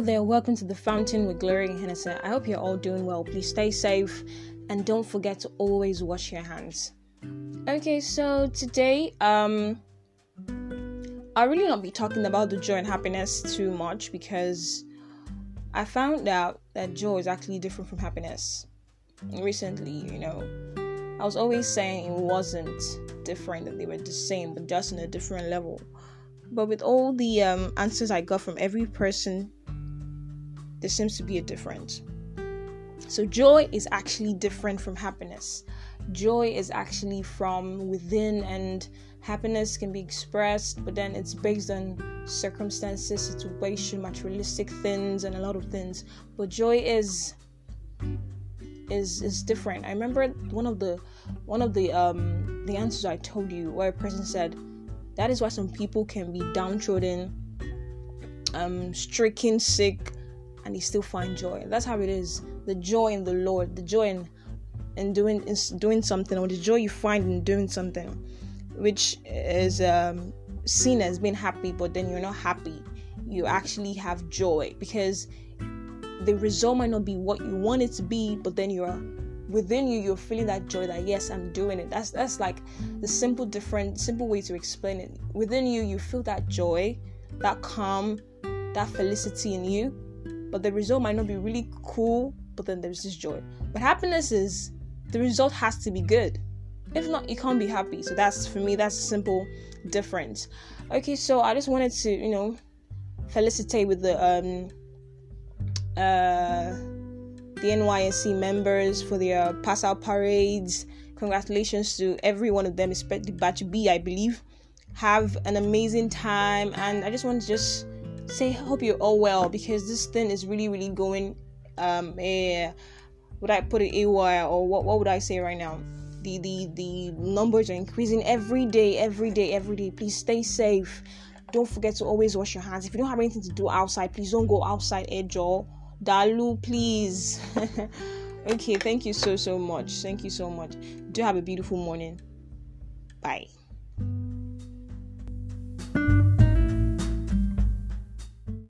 there, welcome to the Fountain with Glory and. I hope you're all doing well. Please stay safe and don't forget to always wash your hands. Okay, so today, um, I'll really not be talking about the joy and happiness too much because I found out that joy is actually different from happiness. Recently, you know, I was always saying it wasn't different, that they were the same, but just in a different level. But with all the um, answers I got from every person, there seems to be a difference. So, joy is actually different from happiness. Joy is actually from within, and happiness can be expressed, but then it's based on circumstances, situation, materialistic things, and a lot of things. But joy is is is different. I remember one of the one of the um the answers I told you where a person said that is why some people can be downtrodden, um, stricken, sick, and they still find joy. That's how it is. The joy in the Lord, the joy in, in doing in doing something, or the joy you find in doing something, which is um, seen as being happy, but then you're not happy. You actually have joy because the result might not be what you want it to be, but then you're within you you're feeling that joy that yes i'm doing it. That's that's like the simple different simple way to explain it. Within you you feel that joy that calm that felicity in you but the result might not be really cool but then there's this joy. But happiness is the result has to be good. If not you can't be happy. So that's for me that's a simple difference. Okay so i just wanted to you know felicitate with the um uh the NYSC members for their pass out parades. Congratulations to every one of them, especially Batch B, I believe. Have an amazing time, and I just want to just say, hope you're all well because this thing is really, really going. Um, eh, would I put it AY or what? What would I say right now? The the the numbers are increasing every day, every day, every day. Please stay safe. Don't forget to always wash your hands. If you don't have anything to do outside, please don't go outside, edge or Dalu, please. okay, thank you so, so much. Thank you so much. Do have a beautiful morning. Bye.